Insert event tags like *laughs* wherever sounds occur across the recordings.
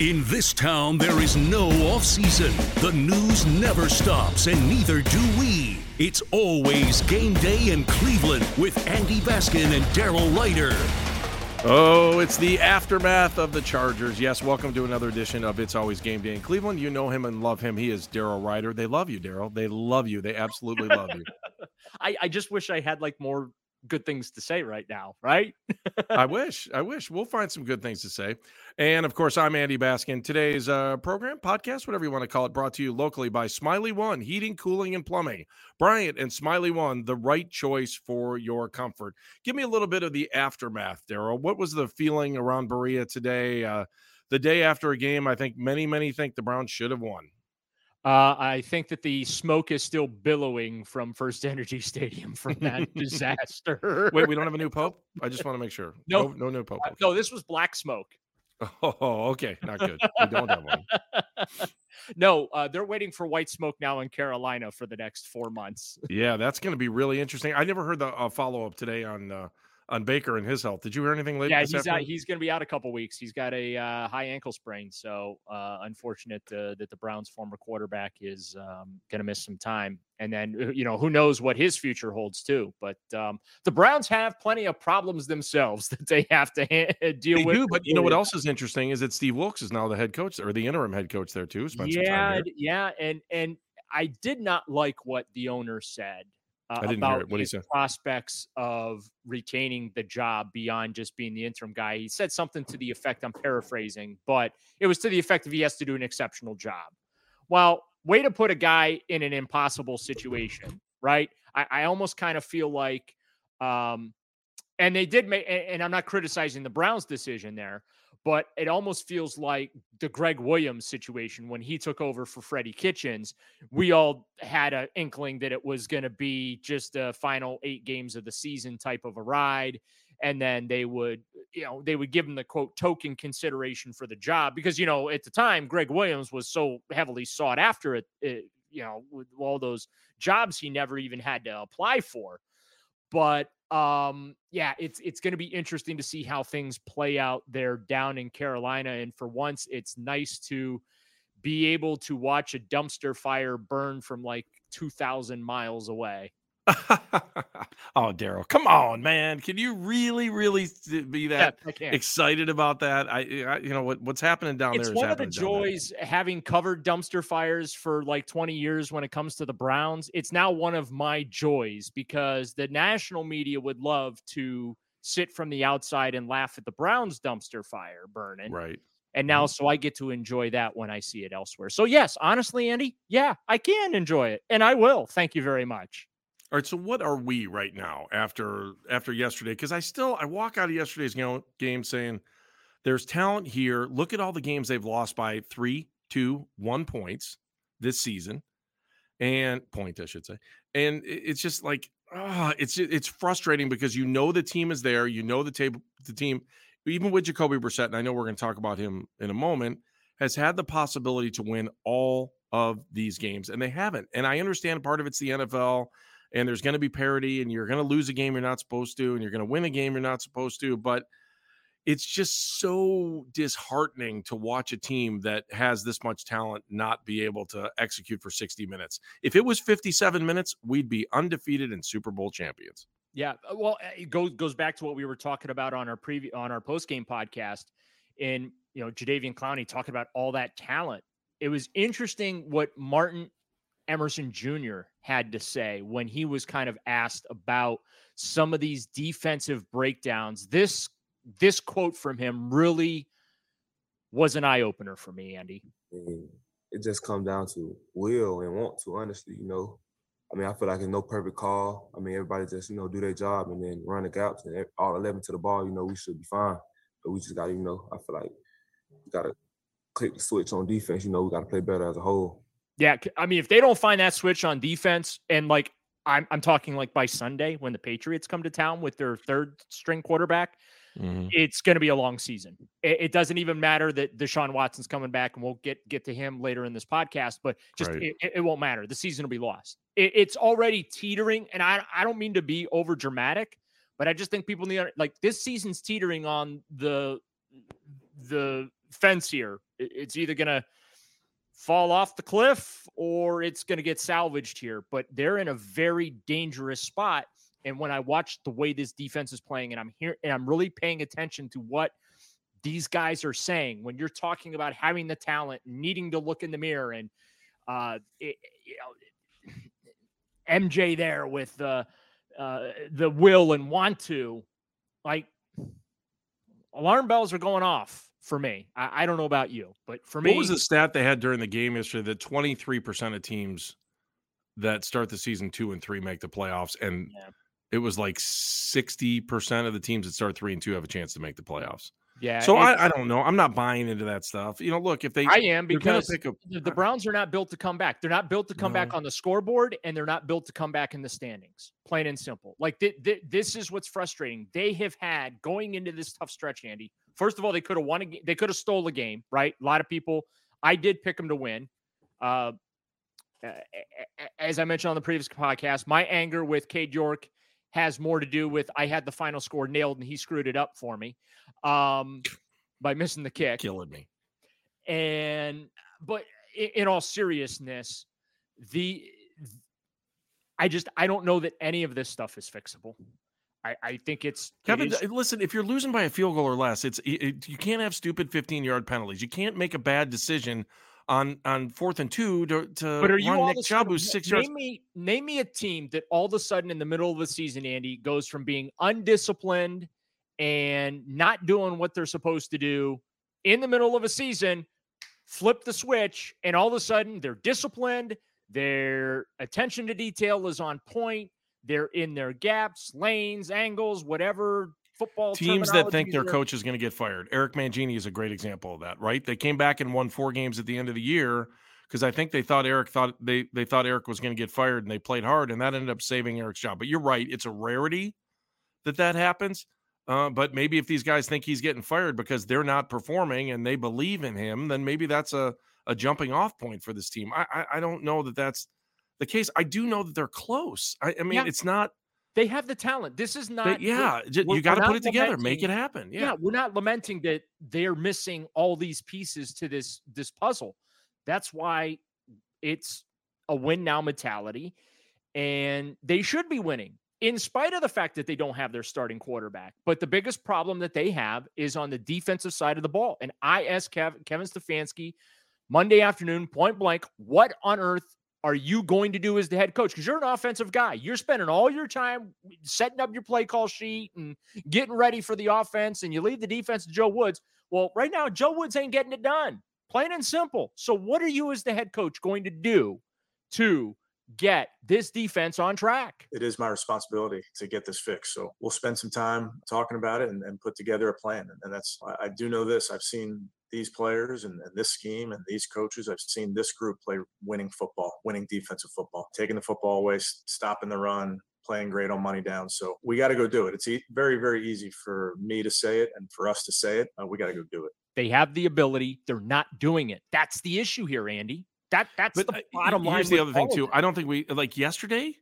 In this town, there is no off season. The news never stops, and neither do we. It's always game day in Cleveland with Andy Baskin and Daryl Ryder. Oh, it's the aftermath of the Chargers. Yes, welcome to another edition of It's Always Game Day in Cleveland. You know him and love him. He is Daryl Ryder. They love you, Daryl. They love you. They absolutely love you. *laughs* I, I just wish I had like more good things to say right now, right? I *laughs* wish. I wish. We'll find some good things to say. And of course, I'm Andy Baskin. Today's uh, program, podcast, whatever you want to call it, brought to you locally by Smiley One Heating, Cooling, and Plumbing. Bryant and Smiley One, the right choice for your comfort. Give me a little bit of the aftermath, Daryl. What was the feeling around Berea today? Uh, the day after a game, I think many, many think the Browns should have won. Uh, I think that the smoke is still billowing from First Energy *laughs* Stadium from that *laughs* disaster. Wait, we don't have a new pope? I just want to make sure. *laughs* No, no, no new pope. Uh, no, this was black smoke. Oh, okay, not good. We don't have one. *laughs* no, uh, they're waiting for white smoke now in Carolina for the next four months. Yeah, that's going to be really interesting. I never heard the uh, follow up today on uh, on Baker and his health. Did you hear anything later? Yeah, he's out, he's going to be out a couple weeks. He's got a uh, high ankle sprain, so uh, unfortunate uh, that the Browns' former quarterback is um, going to miss some time. And then uh, you know who knows what his future holds too. But um, the Browns have plenty of problems themselves *laughs* that they have to ha- deal they with. Do, but you know what else is interesting is that Steve Wilks is now the head coach or the interim head coach there too. Yeah, yeah, and and I did not like what the owner said uh, I didn't about hear it. What his prospects of retaining the job beyond just being the interim guy. He said something to the effect, I'm paraphrasing, but it was to the effect of he has to do an exceptional job. Well, way to put a guy in an impossible situation, right? I, I almost kind of feel like, um, and they did make, and I'm not criticizing the Browns' decision there, but it almost feels like the Gregg Williams situation when he took over for Freddie Kitchens. We all had an inkling that it was going to be just a final eight games of the season type of a ride. And then they would, you know, they would give him the quote token consideration for the job because, you know, at the time, Gregg Williams was so heavily sought after it, it eh, you know, with all those jobs he never even had to apply for. But um, yeah, it's it's going to be interesting to see how things play out there down in Carolina. And for once, it's nice to be able to watch a dumpster fire burn from like 2,000 miles away. *laughs* oh, Daryl, come on, man! Can you really, really be that excited about that? I, I, you know what what's happening down it's there. It's one of the joys having covered dumpster fires for like 20 years when it comes to the Browns. It's now one of my joys because the national media would love to sit from the outside and laugh at the Browns dumpster fire burning. Right. And now, mm-hmm. so I get to enjoy that when I see it elsewhere. So, yes, honestly, Andy, yeah, I can enjoy it. And I will. Thank you very much. All right, so what are we right now after after yesterday? Because I still I walk out of yesterday's game saying there's talent here. Look at all the games they've lost by three, two, one points this season, and point I should say. And it's just like oh, it's it's frustrating because you know the team is there, you know the table, the team, even with Jacoby Brissett, and I know we're going to talk about him in a moment, has had the possibility to win all of these games, and they haven't. And I understand part of it's the NFL and there's going to be parity and you're going to lose a game you're not supposed to and you're going to win a game you're not supposed to but it's just so disheartening to watch a team that has this much talent not be able to execute for 60 minutes. If it was 57 minutes, we'd be undefeated and Super Bowl champions. Yeah, uh, well, uh, it goes goes back to what we were talking about on our preview on our post game podcast. In you know, Jadeveon Clowney talking about all that talent. It was interesting what Martin Emerson Jr. had to say when he was kind of asked about some of these defensive breakdowns. This this quote from him really was an eye opener for me, Andy. it just comes down to will and want to. Honestly, you know, I mean, I feel like it's no perfect call. I mean, everybody just you know do their job and then run the gaps and all eleven to the ball. You know, we should be fine, but we just got to you know. I feel like we got to click the switch on defense. You know, we got to play better as a whole. Yeah, I mean, if they don't find that switch on defense, and like I'm, I'm talking like by Sunday when the Patriots come to town with their third string quarterback, mm-hmm. it's going to be a long season. It, it, doesn't even matter that Deshaun Watson's coming back, and we'll get get to him later in this podcast. But just right. it, it, won't matter. The season will be lost. It, it's already teetering, and I I don't mean to be over dramatic, but I just think people need like this season's teetering on the the fence here. It's either gonna fall off the cliff or it's going to get salvaged here. But they're in a very dangerous spot. And when I watch the way this defense is playing, and I'm here and I'm really paying attention to what these guys are saying when you're talking about having the talent, needing to look in the mirror, and uh, it, you know, MJ there with the uh, the will and want to, like alarm bells are going off for me. I, I, don't know about you, but for me, what was the stat they had during the game yesterday? That twenty three percent of teams that start the season two and three make the playoffs, and yeah. it was like sixty percent of the teams that start three and two have a chance to make the playoffs. Yeah. So I, I, don't know. I'm not buying into that stuff. You know, look, if they I am because a, the Browns are not built to come back. They're not built to come no. back on the scoreboard and they're not built to come back in the standings. Plain and simple. Like th- th- this is what's frustrating. They have had going into this tough stretch, Andy. First of all, they could have won a they could have stole a game, right? A lot of people I did pick them to win. Uh, as I mentioned on the previous podcast, my anger with Cade York has more to do with I had the final score nailed and he screwed it up for me um, by missing the kick. Killing me. And but in all seriousness, the I just I don't know that any of this stuff is fixable. I, I think it's Kevin. It listen, if you're losing by a field goal or less, it's it, you can't have stupid 15 yard penalties. You can't make a bad decision on on fourth and two to, to but are you Nick who's six name yards. Me, name me a team that all of a sudden in the middle of the season, Andy, goes from being undisciplined and not doing what they're supposed to do in the middle of a season, flip the switch, and all of a sudden they're disciplined. Their attention to detail is on point. They're in their gaps, lanes, angles, whatever football teams that think their coach is going to get fired. Eric Mangini is a great example of that, right? They came back and won four games at the end of the year because I think they thought Eric thought they they thought Eric was going to get fired and they played hard and that ended up saving Eric's job. But you're right, it's a rarity that that happens. Uh, but maybe if these guys think he's getting fired because they're not performing and they believe in him, then maybe that's a a jumping off point for this team. I I, I don't know that that's the case. I do know that they're close. I, I mean, Yeah. it's not. They have the talent. This is not. But yeah, you got to put it together, make it happen. yeah. Yeah. we're not lamenting that they're missing all these pieces to this this puzzle that's why it's a win now mentality and they should be winning in spite of the fact that they don't have their starting quarterback but the biggest problem that they have is on the defensive side of the ball and i asked Kev- kevin stefanski monday afternoon point blank what on earth are you going to do as the head coach because you're an offensive guy you're spending all your time setting up your play call sheet and getting ready for the offense and you leave the defense to Joe Woods. Well, right now, Joe Woods ain't getting it done. Plain and simple. So, what are you as the head coach going to do to get this defense on track? it is my responsibility to get this fixed. So we'll spend some time talking about it and, and put together a plan. And, that's, I, I do know this. I've seen these players and, and this scheme and these coaches. I've seen this group play winning football, winning defensive football, taking the football away, stopping the run, playing great on money down. So we got to go do it. It's e- very, very easy for me to say it and for us to say it. Uh, we got to go do it. They have the ability, they're not doing it. That's the issue here, Andy. That that's But the uh, bottom line. Here's the other thing too. I don't think we like yesterday.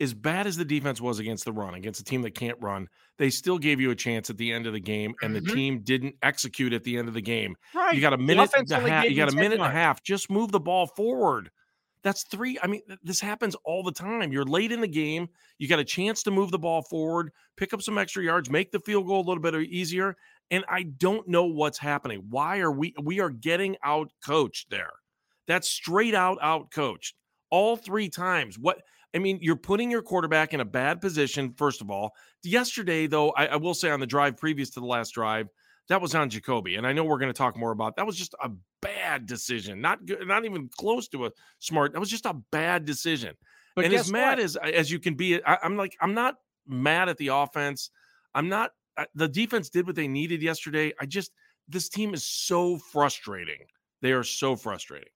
As bad as the defense was against the run, against a team that can't run, they still gave you a chance at the end of the game, and Mhm. the team didn't execute at the end of the game. Right. You got a minute and a half. You got a minute and a half. Just move the ball forward. That's three. I mean, this happens all the time. You're late in the game. You got a chance to move the ball forward, pick up some extra yards, make the field goal a little bit easier. And I don't know what's happening. Why are we? We are getting out coached there. That's straight out out coached all three times. What I mean, you're putting your quarterback in a bad position. First of all, yesterday though, I, I will say on the drive previous to the last drive, that was on Jacoby, and I know we're going to talk more about. That was just a bad decision, not good, not even close to a smart. That was just a bad decision. But and as mad what? as as you can be, I, I'm like I'm not mad at the offense. I'm not. The defense did what they needed yesterday. I just this team is so frustrating. They are so frustrating.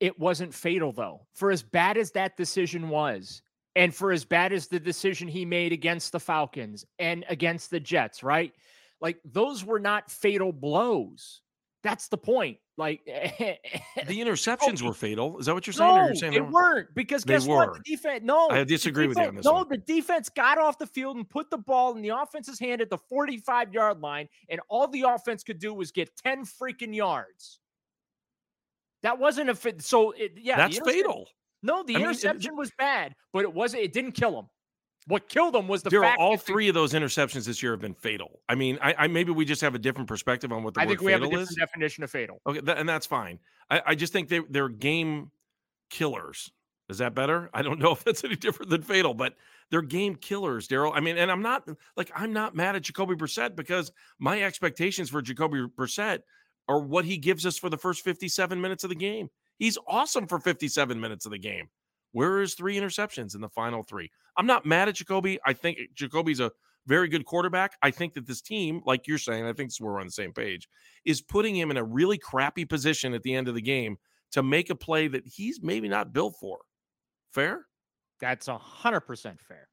It wasn't fatal though. For as bad as that decision was, and for as bad as the decision he made against the Falcons and against the Jets, right? Like those were not fatal blows. That's the point. Like *laughs* The interceptions were fatal. Is that what you're saying? no, or you're saying they were- weren't because They guess what? The defense. No, I disagree with you on defense- this No, one. the defense got off the field and put the ball in the offense's hand at the 45 yard line, and all the offense could do was get 10 freaking yards. That wasn't a fit. So it, yeah, That's fatal. No, the I mean, it- interception was bad, but it wasn't. It didn't kill him. What killed him was the Daryl, fact. all three of those interceptions this year have been fatal. I mean, I, I maybe we just have a different perspective on what the I word think we have a different is. definition of fatal. Okay, tha- and that's fine. I, I just think they they're game killers. Is that better? I don't know *laughs* if that's any different than fatal, but they're game killers, Daryl. I mean, and I'm not like I'm not mad at Jacoby Brissett because my expectations for Jacoby Brissett are what he gives us for the first 57 minutes of the game. He's awesome for 57 minutes of the game. Where are his three interceptions in the final three? I'm not mad at Jacoby. I think Jacoby's a very good quarterback. I think that this team, like you're saying, I think this is where we're on the same page, is putting him in a really crappy position at the end of the game to make a play that he's maybe not built for. Fair? That's a hundred percent fair.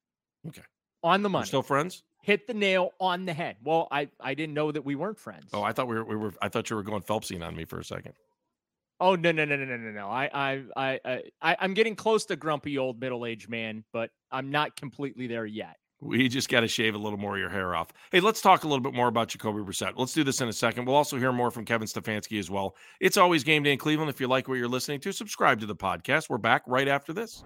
Okay. On the We're money. still friends? Hit the nail on the head. Well, I I didn't know that we weren't friends. Oh, I thought we were, we were I thought you were going Phelpsian on me for a second. Oh no no no no no no no! I I I I I- I'm getting close to grumpy old middle aged man, but I'm not completely there yet. We just got to shave a little more of your hair off. Hey, let's talk a little bit more about Jacoby Brissett. Let's do this in a second. We'll also hear more from Kevin Stefanski as well. It's always game day in Cleveland. If you like what you're listening to, subscribe to the podcast. We're back right after this.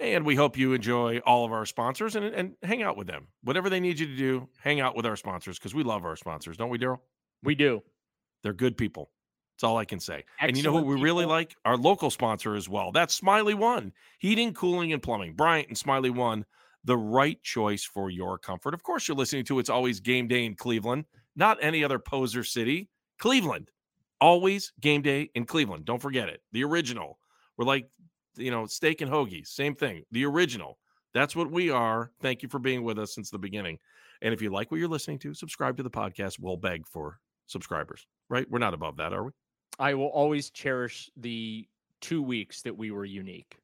And we hope you enjoy all of our sponsors and, and hang out with them. Whatever they need you to do, hang out with our sponsors because we love our sponsors, don't we, Daryl? We do. They're good people. That's all I can say. and you know Excellent who we really like? Our local sponsor as well. That's Smiley One Heating, Cooling, and Plumbing. Bryant and Smiley One, the right choice for your comfort. Of course, you're listening to It's Always Game Day in Cleveland, not any other poser city. Cleveland. Always game day in Cleveland. Don't forget it. The original. We're like, you know, steak and hoagies. Same thing. The original. That's what we are. Thank you for being with us since the beginning. And if you like what you're listening to, subscribe to the podcast. We'll beg for subscribers, right? We're not above that, are we? I will always cherish the two weeks that we were unique.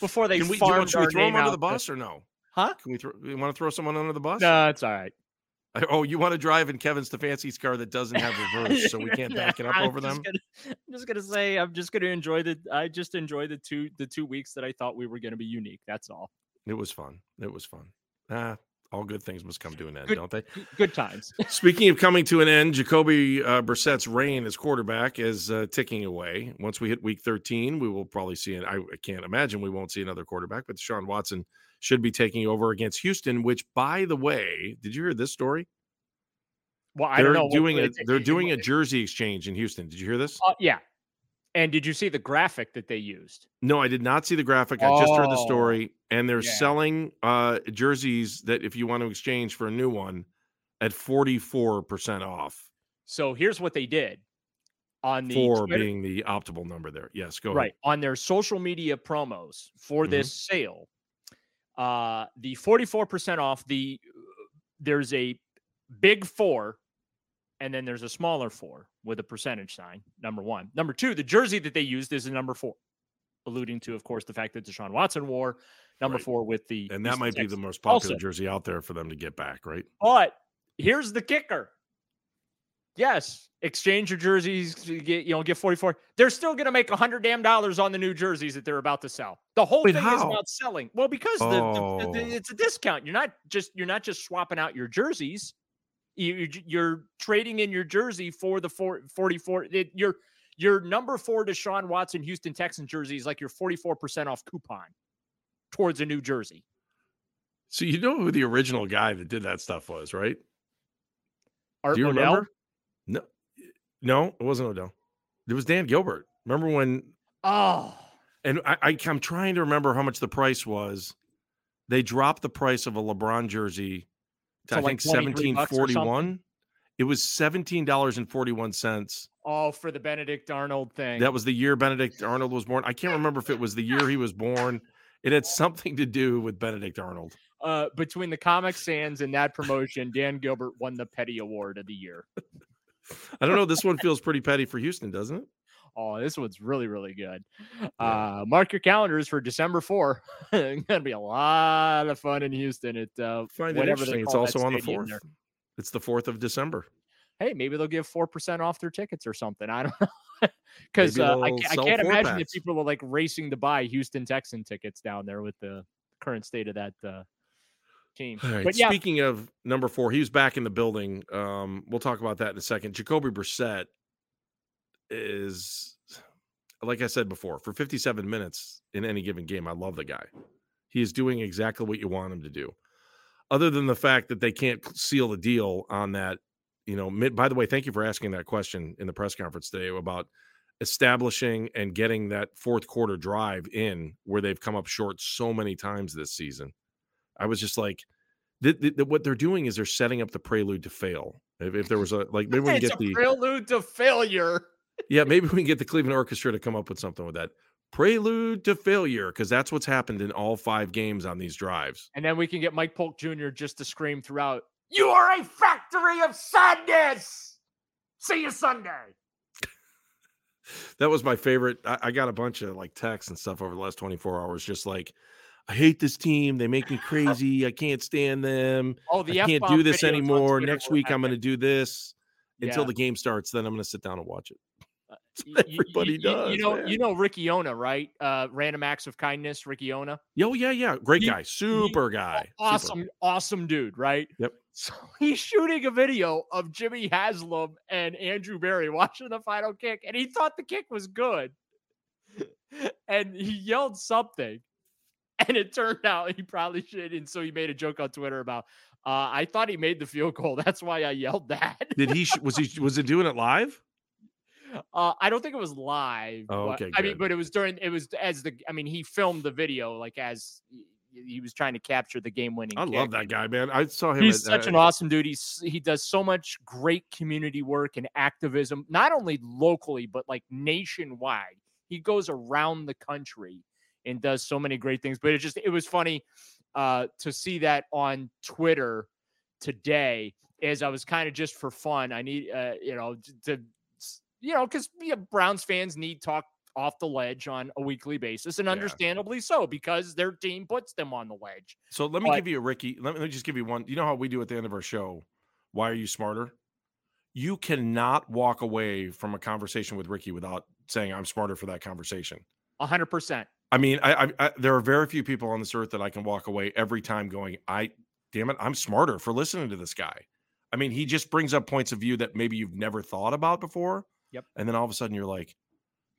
Before they Can we, do you want, farmed should we our throw them name under the bus or no? Huh? Can we throw? You want to throw someone under the bus? No, it's all right. *laughs* Oh, you want to drive in Kevin Stefanski's car that doesn't have *laughs* reverse, so we can't back it up over them. gonna- I'm just gonna say I'm just gonna enjoy the I just enjoy the two the two weeks that I thought we were gonna be unique. That's all. It was fun. It was fun. Ah, all good things must come to an end, Good- don't they? Good- times. *laughs* Speaking of coming to an end, Jacoby uh, Brissett's reign as quarterback is uh, ticking away. Once we hit week 13, we will probably see it. I I can't imagine we won't see another quarterback, but Sean Watson should be taking over against Houston, which, by the way, did you hear this story? Well, I they're don't know. doing a it's- they're doing a jersey exchange in Houston. Did you hear this? uh, yeah. And did you see the graphic that they used? No, I did not see the graphic. I just heard the Oh, story, and they're yeah. selling uh, jerseys that if you want to exchange for a new one at forty four percent off. So here's what they did on the Four Twitter- being the optimal number there. Yes, go right ahead. on their social media promos for Mhm. this sale uh the 44% off the there's a big four and then there's a smaller four with a percentage sign number one number two the jersey that they used is a number four alluding to of course the fact that deshaun watson wore number Right. four with the And that Houston might be the most popular Also, jersey out there for them to get back, right? but here's the kicker. Yes, exchange your jerseys, you get you know, get 44. They're still gonna make a hundred damn dollars on the new jerseys that they're about to sell. The whole Wait, thing is about selling. Well, because the, the- the- Oh. it's a discount. You're not just you're not just swapping out your jerseys. You, you're trading in your jersey for the four, 44. It, your your number four Deshaun Watson Houston Texans jersey is like your 44% off coupon towards a new jersey. So you know who the original guy that did that stuff was, right? Art Do you Modell? remember? No, it wasn't Odell. It was Dan Gilbert. Remember when? Oh, And I, I, I'm trying to remember how much the price was. They dropped the price of a LeBron jersey to, To I like think 23 bucks or something? 1741. It was seventeen dollars and forty one cents. oh, for the Benedict Arnold thing. That was the year Benedict Arnold was born. I can't remember if it was the year he was born. It had something to do with Benedict Arnold. uh, between the Comic Sans and that promotion, Dan Gilbert won the Petty Award of the year. I don't know. This one feels pretty petty for Houston, doesn't it? Oh, this one's really, really good. Uh, mark your calendars for December 4. it's *laughs* gonna be a lot of fun in Houston at uh, Find it interesting. It's also on the fourth. It's the fourth of December. Hey, maybe they'll give four percent off their tickets or something. *laughs* I don't know. Because uh, I, I can't imagine that people are like racing to buy Houston Texan tickets down there with the current state of that uh, team. All right. But yeah, Speaking of number four, he was back in the building. Um, we'll talk about that in a second. Jacoby Brissett is, like I said before, for 57 minutes in any given game, I love the guy. He is doing exactly what you want him to do. Other than the fact that they can't seal the deal on that, you know, mid, by the way, thank you for asking that question in the press conference today about establishing and getting that fourth quarter drive in where they've come up short so many times this season. I was just like, th- th- th- what they're doing is they're setting up the prelude to fail. If, if there was a like, maybe we can get the prelude to failure. yeah, maybe we can get the Cleveland Orchestra to come up with something with that prelude to failure because that's what's happened in all five games on these drives. And then we can get Mike Polk Jr. just to scream throughout, You are a factory of sadness. See you Sunday. that was my favorite. I, I, got a bunch of like texts and stuff over the last 24 hours, just like, I hate this team. They make me crazy. I can't stand them. Oh, the I can't F-bomb do this anymore. Next week, I'm going to do this until Yeah. the game starts. Then I'm going to sit down and watch it. *laughs* Everybody you, does. You know, man. you know Ricky Ona, right? Uh, Random Acts of Kindness, Ricky Ona. Yo, yeah, yeah. Great He- guy. Super guy. Super. Awesome, awesome dude, right? Yep. *laughs* So he's shooting a video of Jimmy Haslam and Andrew Berry watching the final kick, and he thought the kick was good. *laughs* And he yelled something, and it turned *laughs* out he probably should. And so he made a joke on Twitter about, uh, I thought he made the field goal. *laughs* That's why I yelled that. Did he? Was he? Was it doing it live? Uh, I don't think it was live. Oh, but- okay, I mean, but it was during. It was as the. I mean, he filmed the video like as he- he was trying to capture the game-winning. I kick. love that guy, man. I saw him. He's at, such uh, an awesome dude. He's he does so much great community work and activism, not only locally but like nationwide. He goes around the country and does so many great things. But it just it was funny uh, to see that on Twitter today. As I was kind of just for fun, I need uh, you know to you know because Browns fans need talk off the ledge on a weekly basis, and understandably so because their team puts them on the ledge. So let me But- give you a Ricky. Let me, let me just give you one. You know how we do at the end of our show? Why are you smarter? You cannot walk away from a conversation with Ricky without saying I'm smarter for that conversation. A hundred percent. I mean, I, I, I there are very few people on this earth that I can walk away every time going, I damn it, I'm smarter for listening to this guy. I mean, he just brings up points of view that maybe you've never thought about before. Yep. And then all of a sudden you're like,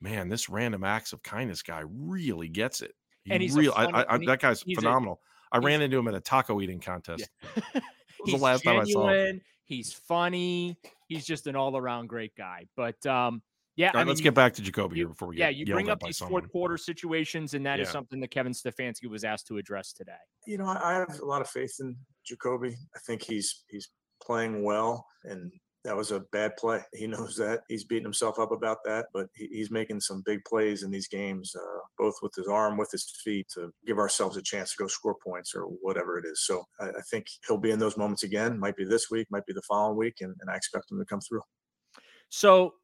man, this random acts of kindness guy really gets it. He And he's real, funny- I, I, he- that guy's phenomenal. I ran into him at a taco eating contest. That *laughs* was He's the last time I saw him. genuine, He's funny. He's just an all-around great guy. But um, yeah, All right, I mean, let's you- get back to Jacoby you- here before we yeah, get you bring up these someone. fourth quarter situations, and that is Yeah. something that Kevin Stefanski was asked to address today. You know, I I have a lot of faith in Jacoby. I think he's he's playing well, and that was a bad play. He *laughs* knows that. He's beating himself up about that, but he, he's making some big plays in these games, uh, both with his arm, with his feet, to give ourselves a chance to go score points or whatever it is. So I, I think he'll be in those moments again. Might be this week, might be the following week, and, and I expect him to come through. So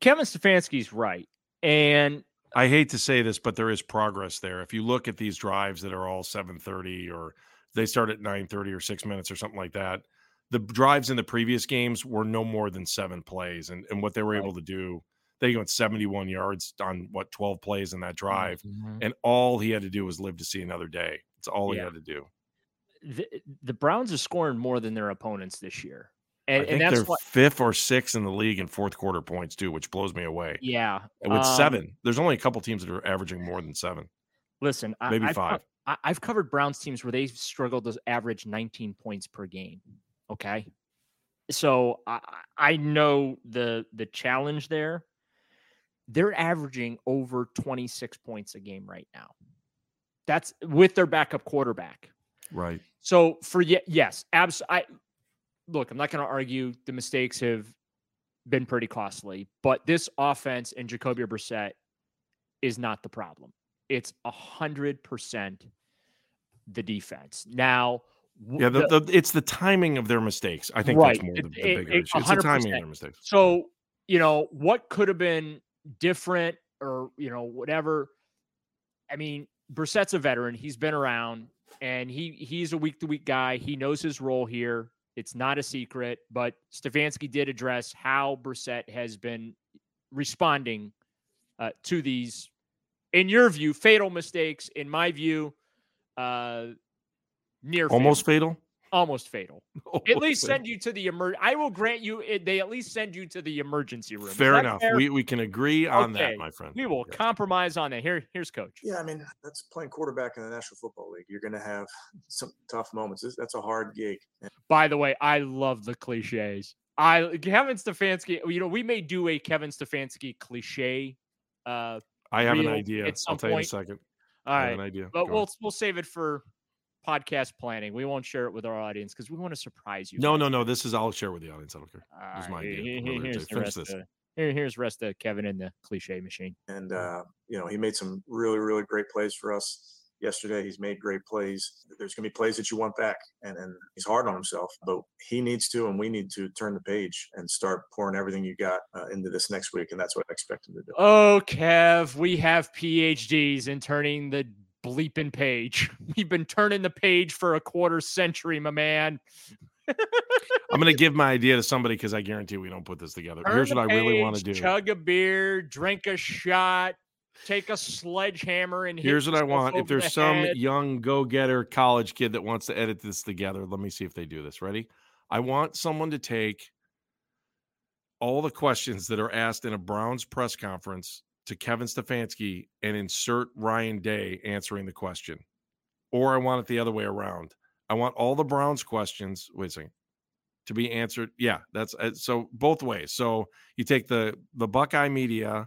Kevin Stefanski's right, and I hate to say this, but there is progress there. If you look at these drives that are all 7:30 or they start at 9:30 or 6 minutes or something like that, the drives in the previous games were no more than 7 plays and and what they were able to do, they went 71 yards on what 12 plays in that drive Mhm. and all he had to do was live to see another day. It's all Yeah. he had to do. the, the Browns are scoring more than their opponents this year, and, I and think that's they're what. fifth or sixth in the league in fourth quarter points too, which blows me away. Yeah, with um, seven, there's only a couple teams that are averaging more than seven. Listen, Maybe I've five. I, I've covered Browns teams where they struggled to average 19 points per game. Okay, so I, I I know the the challenge there. They're averaging over 26 points a game right now. That's with their backup quarterback. Right. So for ye- yes, abs. I look. I'm not going to argue the mistakes have been pretty costly, but this offense and Jacoby Brissett is not the problem. It's a hundred percent the defense. Now, Yeah, the, the, it's the timing of their mistakes. I think Right. that's more the, It- the bigger it- issue. It's the timing of their mistakes. So, you know, what could have been different or, you know, whatever. I mean, Brissett's a veteran. He's been around and he he's a week to week guy. He knows his role here. It's not a secret, but Stefanski did address how Brissett has been responding uh, to these, in your view, fatal mistakes. In my view, uh, near Almost fatal fatal. Almost fatal. *laughs* at least fatal. send you to the emer. I will grant you. It, they at least send you to the emergency room. Fair enough. fair? We we can agree on Okay, that, my friend. We will compromise on that. Here, here's coach. Yeah, I mean that's playing quarterback in the National Football League. You're going to have some tough moments. That's a hard gig. By the way, I love the cliches. I Kevin Stefanski. You know, we may do a Kevin Stefanski cliche. Uh, I have an idea. At some I'll tell you in a second. All I have an idea. but Go we'll on. we'll save it for podcast planning. We won't share it with our audience because we want to surprise you. No, guys. no, no. This is I'll share with the audience. I don't care. All This is my idea. he- he- Whatever it here's the Finish rest this. of- Here, here's rest of Kevin in the cliche machine. And uh, you know, he made some really, really great plays for us yesterday. He's made great plays. There's going to be plays that you want back, and, and he's hard on himself, but he needs to, and we need to turn the page and start pouring everything you got uh, into this next week. And that's what I expect him to do. Oh, Kev, we have PhDs in turning the bleeping page. *laughs* We've been turning the page for a quarter century, my man. I'm going *laughs* to give my idea to somebody because I guarantee we don't put this together. Turn Here's what I really want to do. Chug a beer, drink a shot, take a sledgehammer, and Here's what I want. If there's the some head. young go getter college kid that wants to edit this together, let me see if they do this. Ready? I want someone to take all the questions that are asked in a Browns press conference to Kevin Stefanski and insert Ryan Day answering the question. Or I want it the other way around. I want all the Browns questions. Wait a second. To be answered. Yeah, that's uh, so both ways. So you take the the Buckeye media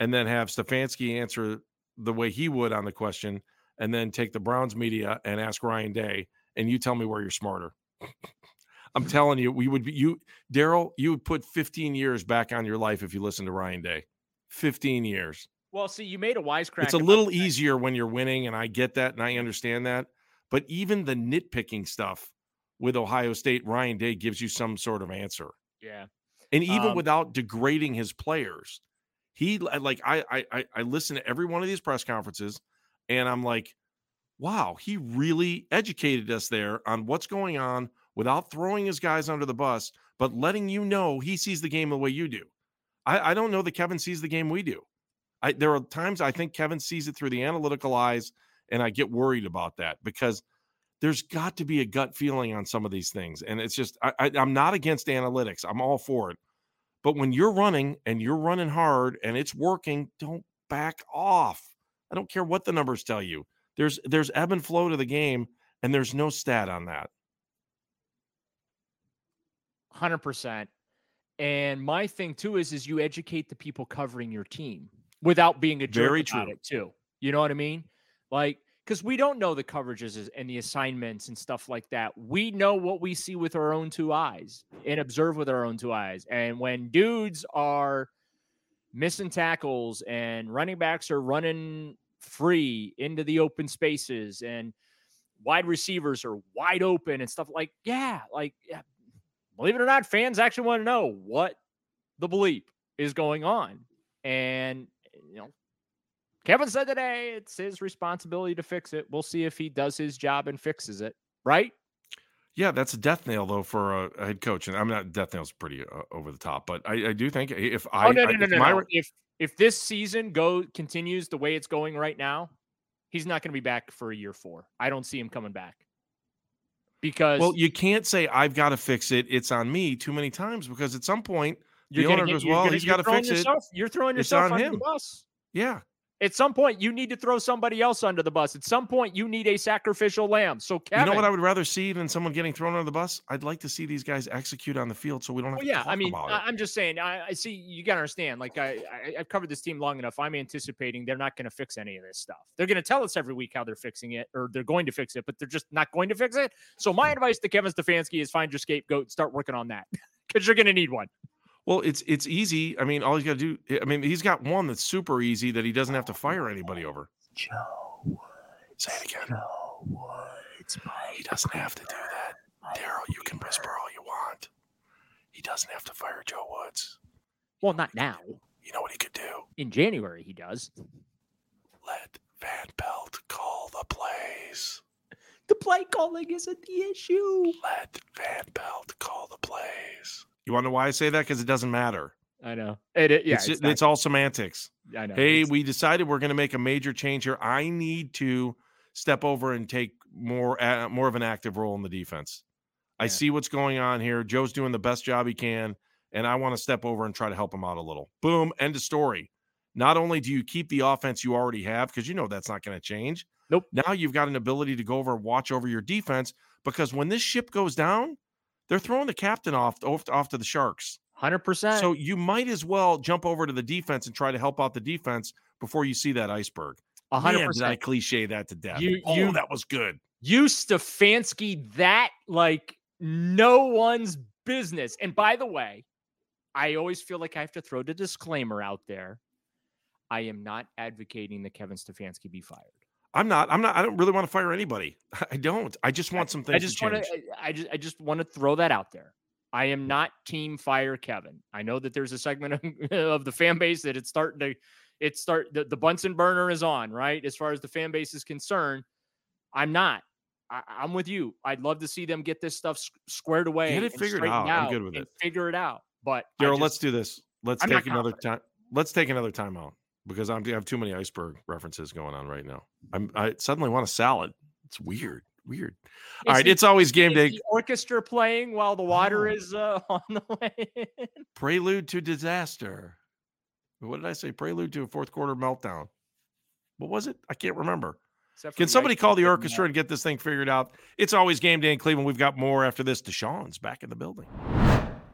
and then have Stefanski answer the way he would on the question, and then take the Browns media and ask Ryan Day, and you tell me where you're smarter. *laughs* I'm telling you, we would be you, Daryl. You would put 15 years back on your life if you listened to Ryan Day. 15 years. Well, see, you made a wisecrack. It's a little easier when you're winning, and I get that and I understand that. But even the nitpicking stuff with Ohio State, Ryan Day gives you some sort of answer. Yeah. And even Um, without degrading his players, he like I, I I I listen to every one of these press conferences, and I'm like, wow, he really educated us there on what's going on without throwing his guys under the bus, but letting you know he sees the game the way you do. I, I don't know that Kevin sees the game we do. I there are times I think Kevin sees it through the analytical eyes, and I get worried about that because there's got to be a gut feeling on some of these things. And it's just I, I'm not against analytics. I'm all for it. But when you're running and you're running hard and it's working, don't back off. I don't care what the numbers tell you. There's there's ebb and flow to the game, and there's no stat on that. Hundred percent. And my thing too is is you educate the people covering your team without being a jerk Very about true. it too. You know what I mean? Like because we don't know the coverages and the assignments and stuff like that. We know what we see with our own two eyes and observe with our own two eyes. And when dudes are missing tackles and running backs are running free into the open spaces and wide receivers are wide open and stuff like yeah like yeah, believe it or not fans actually want to know what the bleep is going on. And you know kevin said today it's his responsibility to fix it. We'll see if he does his job and fixes it. Right? Yeah, that's a death nail though for a, head coach, and I'm not death nail's pretty uh, over the top, but I, I do think if I, oh no I- no no if my no. if if this season go continues the way it's going right now he's not going to be back for a year four. I don't see him coming back because well, you can't say I've got to fix it. It's on me too many times because at some point you're the owner get- goes, "Well, gonna- he's got to fix it." yourself, you're throwing It's yourself on under him. the bus Yeah, At some point, you need to throw somebody else under the bus. At some point, you need a sacrificial lamb. So, Kevin, you know what I would rather see than someone getting thrown under the bus. I'd like to see these guys execute on the field, so we don't have Well, to yeah, I mean, about I, it. I'm just saying. I, I see. You gotta understand. Like, I, I, I've covered this team long enough. I'm anticipating they're not going to fix any of this stuff. They're going to tell us every week how they're fixing it, or they're going to fix it, but they're just not going to fix it. So, my hmm. advice to Kevin Stefanski is find your scapegoat, and start working on that, *laughs* because you're going to need one. Well, it's it's easy. I mean, all he's got to do. Eh, I mean, he's got one that's super easy that he doesn't have to fire anybody over. Joe Say it again. Joe Woods. He doesn't have to do that. Daryl, you can whisper all you want. He doesn't have to fire Joe Woods. Well, not now. You know what he could do? In January, he does. Let Van Pelt call the plays. The play calling isn't the issue. Let Van Pelt call the plays. You want to know why I say that? Because it doesn't matter. I know. It, it- yeah, it's, it's, it's, all semantics. I know. Hey, It's- we decided we're going to make a major change here. I need to step over and take more uh, more of an active role in the defense. I see what's going on here. Joe's doing the best job he can, and I want to step over and try to help him out a little. Boom, end of story. Not only do you keep the offense you already have because you know that's not going to change. Nope. Now you've got an ability to go over and watch over your defense because when this ship goes down, they're throwing the captain off off, off to the sharks. Hundred percent. So you might as well jump over to the defense and try to help out the defense before you see that iceberg. A hundred Man, did I cliche that to death? You- oh, you- that was good. you Stefanski that like no one's business. And by the way, I always feel like I have to throw the disclaimer out there. I am not advocating that Kevin Stefanski be fired. I'm not. I'm not. I don't really want to fire anybody. *laughs* I don't. I just want some things I just to want to. I just. I just want to throw that out there. I am not team fire Kevin. I know that there's a segment of, *laughs* of the fan base that it's starting to. It's start the, the Bunsen burner is on right as far as the fan base is concerned. I'm not. I, I'm with you. I'd love to see them get this stuff squared away. Get it figured straightened out. I'm good with it. Figure it out. But Daryl, let's do this. Let's I'm take another confident. time. Let's take another time out because I'm, I have too many iceberg references going on right now. I'm. I suddenly want a salad. It's weird. Weird. All Is right. the- It's always game day. orchestra playing while the water Oh. is uh, *laughs* on the way. in? Prelude to disaster. What did I say? Prelude to a fourth quarter meltdown. What was it? I can't remember. Can somebody call the orchestra and get this thing figured out? It's always game day in Cleveland. We've got more after this. Deshaun's back in the building.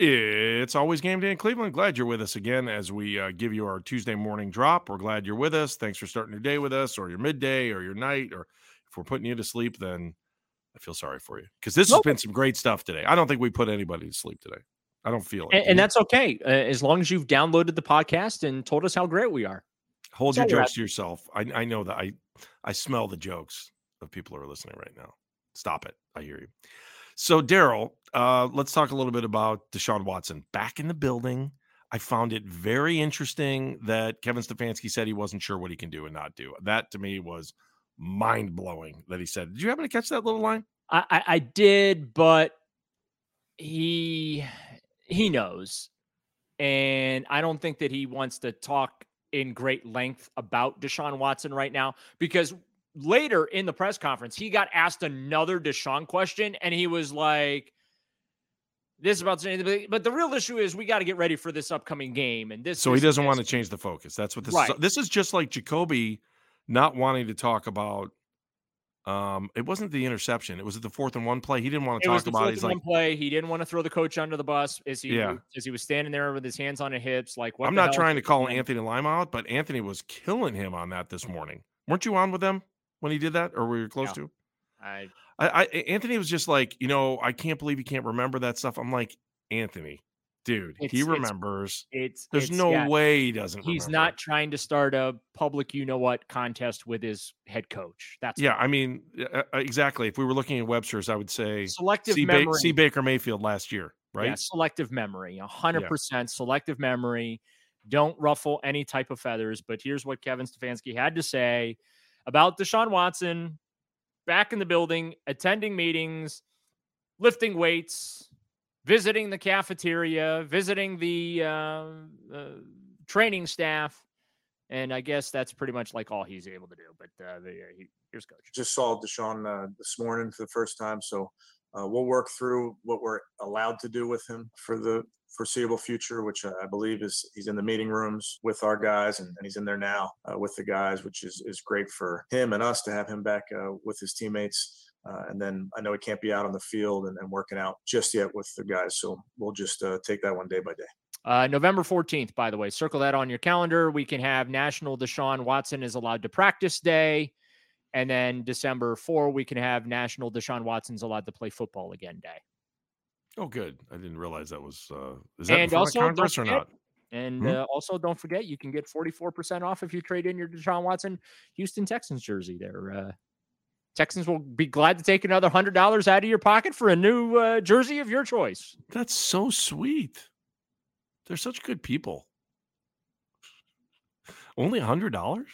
It's always game day in Cleveland. Glad you're with us again as we uh, give you our Tuesday morning drop. We're glad you're with us. Thanks for starting your day with us, or your midday, or your night, or if we're putting you to sleep, then I feel sorry for you because this has been some great stuff today. I don't think we put anybody to sleep today. I don't feel it. and, and that's okay uh, as long as you've downloaded the podcast and told us how great we are. Hold your That's jokes to yourself. I, I know that I I smell the jokes of people who are listening right now. Stop it. I hear you. So Daryl, uh, let's talk a little bit about Deshaun Watson back in the building. I found it very interesting that Kevin Stefanski said he wasn't sure what he can do and not do. That to me was mind blowing. That he said. Did you happen to catch that little line? I, I, I did, but he he knows, and I don't think that he wants to talk in great length about Deshaun Watson right now because later in the press conference he got asked another Deshaun question, and he was like. This is about to, but the real issue is we got to get ready for this upcoming game, and this. So he doesn't want to change the focus. That's what this Right. is. This is just like Jacoby not wanting to talk about. Um, it wasn't the interception. It was the fourth and one play. He didn't want to It talk about. it. He's and like, one play. He didn't want to throw the coach under the bus as he Yeah. as he was standing there with his hands on his hips, like what I'm not trying to call man? Anthony Lima out, but Anthony was killing him on that this morning. Weren't you on with them when he did that, or were you close to? I I, I Anthony was just like, you know, I can't believe he can't remember that stuff. I'm like, Anthony, dude, It's- he remembers. It's There's it's- no yeah. way he doesn't. He's remember. not trying to start a public, you know what, contest with his head coach. That's Yeah, I mean, uh, exactly. If we were looking at Webster's, I would say Selective Ba- memory. see Baker Mayfield last year, right? Yeah, selective memory, a hundred percent selective memory. Don't ruffle any type of feathers. But here's what Kevin Stefanski had to say about Deshaun Watson back in the building, attending meetings, lifting weights, visiting the cafeteria, visiting the uh, uh, training staff. And I guess that's pretty much like all he's able to do. But uh, there- he, here's coach. just saw Deshaun uh, this morning for the first time, so uh, we'll work through what we're allowed to do with him for the foreseeable future, which uh, I believe is he's in the meeting rooms with our guys, and, and he's in there now uh, with the guys, which is is great for him and us to have him back uh, with his teammates. Uh, and then I know he can't be out on the field and, and working out just yet with the guys, so we'll just uh, take that one day by day. Uh, November 14th, by the way, circle that on your calendar. We can have National Deshaun Watson is allowed to practice day. And then December 4, we can have National Deshaun Watson's allowed to play football again day. Oh, good. I didn't realize that was. Uh, is that and also, Congress or forget- not? And Hmm? uh, also, don't forget, you can get 44% off if you trade in your Deshaun Watson Houston Texans jersey there. Uh, Texans will be glad to take another $100 out of your pocket for a new uh, jersey of your choice. That's so sweet. They're such good people. Only a hundred dollars?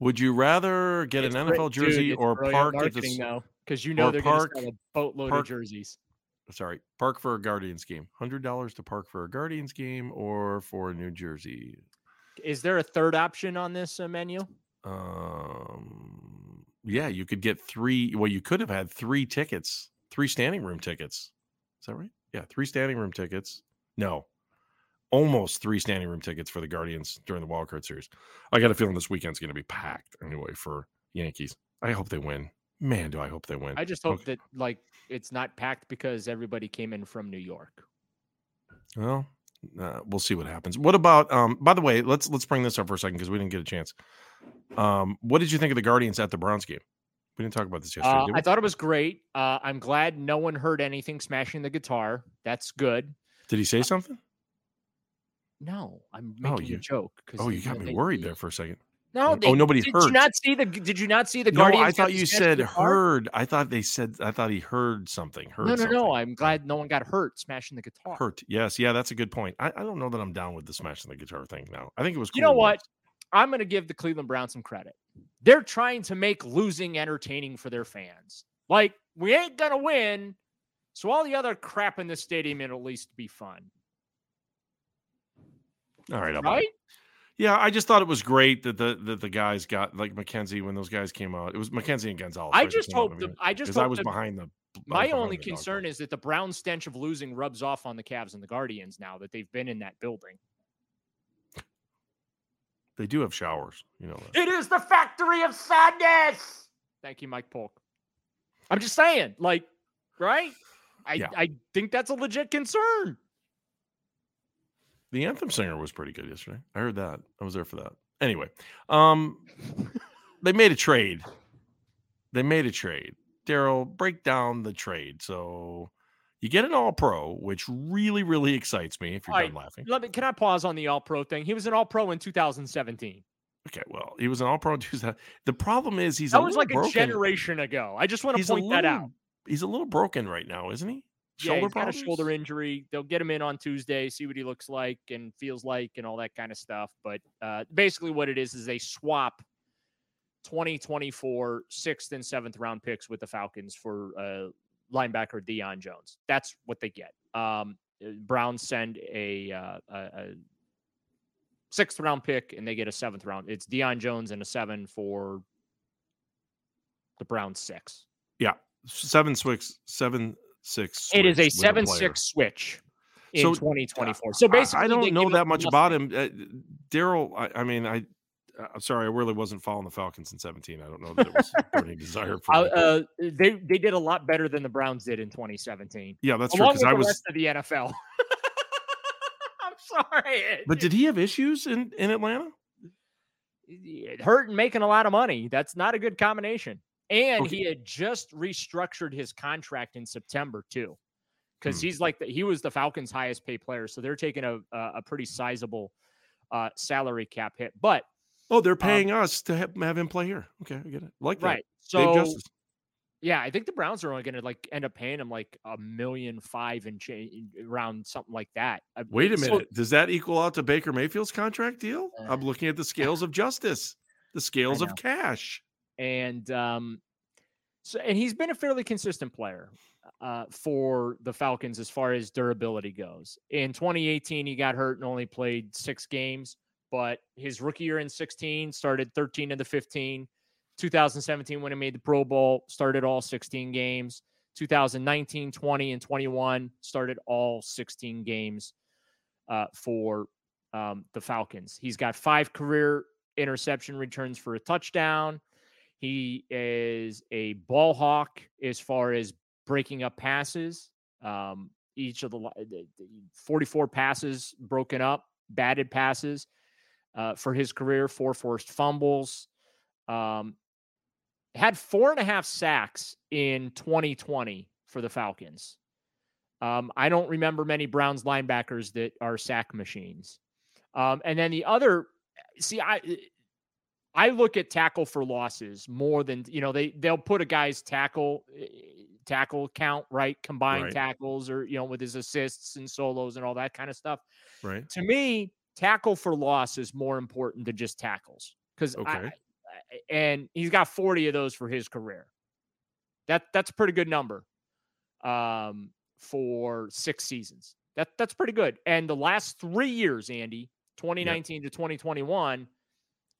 Would you rather get It's an NFL dude, jersey it's or park at the marketing, s- though, 'cause you know they're park sell a boatload of jerseys. Sorry, park for a Guardians game. Hundred dollars to park for a Guardians game or for New Jersey. Is there a third option on this uh, menu? Um, yeah, you could get three. Well, you could have had three tickets, three standing room tickets. Is that right? Yeah, three standing room tickets. No, almost three standing room tickets for the Guardians during the wildcard series. I got a feeling this weekend's going to be packed anyway for Yankees. I hope they win. Man, do I hope they win. I just hope that like it's not packed because everybody came in from New York. Well, uh, we'll see what happens. What about? Um, by the way, let's let's bring this up for a second because we didn't get a chance. Um, what did you think of the Guardians at the Browns game? We didn't talk about this yesterday. Uh. I thought it was great. Uh, I'm glad no one heard anything smashing the guitar. That's good. Did he say something? No, I'm Oh, making you- a joke. Oh, you got me worried there for a second. No, Oh, they, nobody did heard. you not see the? Did you not see the no, Guardians? I thought you said heard. I thought they said. I thought he heard something. Heard No, no, something. no. I'm glad no one got hurt smashing the guitar. Hurt. Yes. Yeah. That's a good point. I, I don't know that I'm down with the smashing the guitar thing now. I think it was. You know what? I'm going to give the Cleveland Browns some credit. They're trying to make losing entertaining for their fans. Like, we ain't going to win. So all the other crap in the stadium, it'll at least be fun. All right. I'll. Right? Yeah, I just thought it was great that the that the guys got like McKenzie when those guys came out. It was McKenzie and Gonzalez. I just hope the, mean, I just 'cause I was the- behind them. My only the dog. concern is that the Brown stench of losing rubs off on the Cavs and the Guardians now that they've been in that building. They do have showers, you know. that. It is the factory of sadness. Thank you, Mike Polk. I'm just saying, like, right? I Yeah. I think that's a legit concern. The anthem singer was pretty good yesterday. I heard that. I was there for that. Anyway, um, they made a trade. They made a trade. Daryl, break down the trade. So you get an All Pro, which really, really excites me. If you're All done right, laughing, Let me. Can I pause on the All Pro thing? He was an All Pro in 2017. okay. Well, he was an All Pro. in 2000. The problem is he's that a was little like broken. a generation ago. I just want to He's point that out. He's a little broken right now, isn't he? Yeah, Shoulder he's got a shoulder injury. They'll get him in on Tuesday, see what he looks like and feels like, and all that kind of stuff. But uh, basically, what it is is they swap 2024 sixth and seventh round picks with the Falcons for uh, linebacker Deion Jones. That's what they get. Um, uh, Browns send a, uh, a, a sixth round pick, and they get a seventh round. It's Deion Jones and a seven for the Browns six. Yeah, seven six, seven six. It is a seven six switch in So, 2024. So basically, I, they don't know that much nothing. about him. Uh, Daryl, I, I mean, I. uh, I'm sorry, I really wasn't following the Falcons in 17. I don't know that it was *laughs* burning desire for Uh, uh, they they did a lot better than the Browns did in 2017. Yeah, that's true, Along 'cause with I was- rest of the NFL. *laughs* I'm sorry. But did he have issues in in Atlanta? It hurt and making a lot of money. That's not a good combination. And Okay. he had just restructured his contract in September too, because Hmm. he's like the, he was the Falcons' highest paid player, so they're taking a a, a pretty sizable uh, salary cap hit. But Oh, they're paying us to have, have him play here. Okay, I get it. Like right, Dave so yeah, I think the Browns are only going to like end up paying him like a million five and change around something like that. Uh, Wait a so- minute. Does that equal out to Baker Mayfield's contract deal? Uh, I'm looking at the *laughs* scales of justice, the scales of cash. And um, so and he's been a fairly consistent player uh, for the Falcons as far as durability goes. In 2018, he got hurt and only played six games, but his rookie year in 16 started 13 of the 15. 2017, when he made the Pro Bowl, started all 16 games. 2019, 20, and 21 started all 16 games uh, for um, the Falcons. He's got five career interception returns for a touchdown. He is a ball hawk as far as breaking up passes. Um, each of the, the the 44 passes broken up, batted passes uh, for his career, four forced fumbles. Um, had four and a half sacks in 2020 for the Falcons. Um, I don't remember many Browns linebackers that are sack machines. Um, and then the other, see, I I look at tackle for losses more than you know they they'll put a guy's tackle eh, tackle count, right? Combined Right. tackles or, you know, with his assists and solos and all that kind of stuff. Right. To me, tackle for loss is more important than just tackles. Because Okay. and he's got 40 of those for his career. That that's a pretty good number um, for six seasons. That that's pretty good. And the last three years, Andy, 2019 to 2021,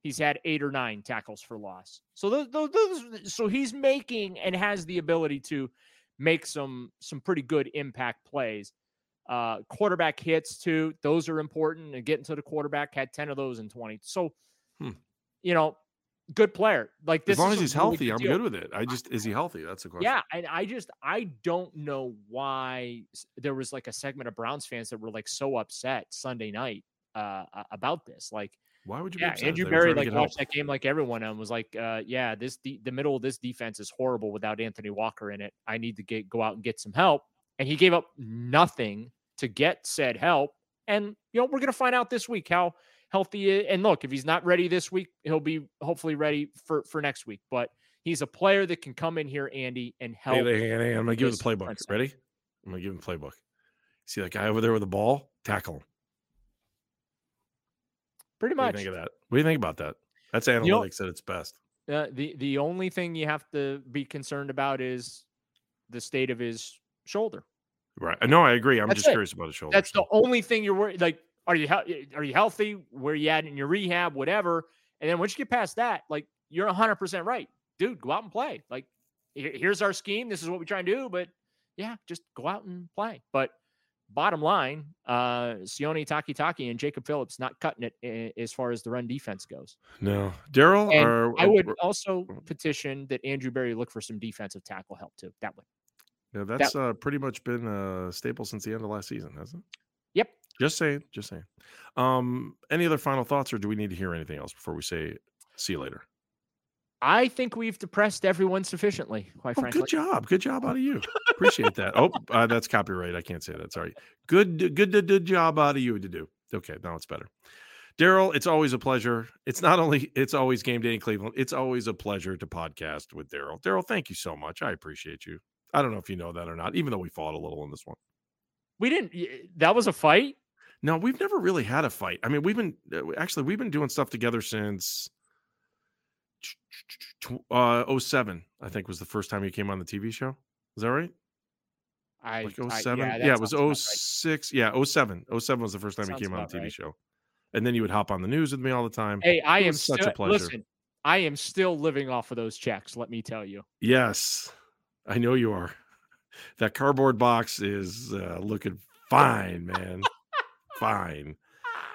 he's had eight or nine tackles for loss. So those, those, so he's making and has the ability to make some some pretty good impact plays. Uh, quarterback hits too; those are important. And getting to the quarterback had 10 of those in 20. So, Hmm. you know, good player. Like this, As long as he's healthy, I'm deal. good with it. I just is he healthy? That's the question. Yeah, and I just I don't know why there was like a segment of Browns fans that were like so upset Sunday night uh about this. Like, Why would you be yeah? Andrew Berry like watched help. that game like everyone and was like, uh yeah, this de- the middle of this defense is horrible without Anthony Walker in it. I need to get go out and get some help. And he gave up nothing to get said help. And you know, we're gonna find out this week how healthy and look, if he's not ready this week, he'll be hopefully ready for for next week. But he's a player that can come in here, Andy, and help. Hey, hey, hey, I'm gonna give this the playbook. Ready? I'm gonna give him playbook. See that guy over there with the ball? Tackle him. Pretty much. What do you think of that? What do you think about that? That's know- analytics at its best. Uh, the the only thing you have to be concerned about is the state of his shoulder. Right. No, I agree. I'm That's just it. curious about his shoulder. That's the only thing you're worried. Like, are you hel- are you healthy? Where you at in your rehab? Whatever. And then once you get past that, like you're 100 percent right, dude. Go out and play. Like, here's our scheme. This is what we try and do. But yeah, just go out and play. But bottom line, uh, Sione Takitaki and Jacob Phillips not cutting it eh, as far as the run defense goes. No, Daryl. Or I would also petition that Andrew Berry look for some defensive tackle help too. That way. Yeah, that's uh, pretty much been a staple since the end of last season, hasn't it? Yep. Just saying. Just saying. Um, any other final thoughts, or do we need to hear anything else before we say see you later? I think we've depressed everyone sufficiently, quite Oh, frankly. good job. Good job out of you. Appreciate that. Oh, uh, that's copyright. I can't say that. Sorry. Good, good, good, good job out of you to do. Okay, now it's better. Daryl, it's always a pleasure. It's not only it's always game day in Cleveland. It's always a pleasure to podcast with Daryl. Daryl, thank you so much. I appreciate you. I don't know if you know that or not, even though we fought a little in this one. We didn't. That was a fight. No, we've never really had a fight. I mean, we've been uh, actually we've been doing stuff together since uh 07, I think was the first time you came on the TV show. Is that right? I Like I- 07? yeah, yeah, it was sounds about right. 06. Yeah, 07. 07 was the first time Sounds you came on the TV right. show. And then you would hop on the news with me all the time. Hey, I am such still, a pleasure. Listen, I am still living off of those checks. Let me tell you. Yes, I know you are. That cardboard box is uh, looking fine, man. fine.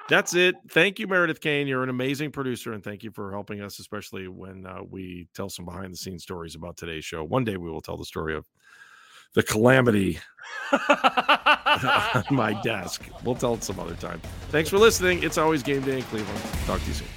That's it. Thank you, Meredith Kane. You're an amazing producer, and thank you for helping us, especially when uh, we tell some behind the scenes stories about today's show. One day we will tell the story of the calamity *laughs* on my *laughs* desk. We'll tell it some other time. Thanks for listening. It's always game day in Cleveland. Talk to you soon.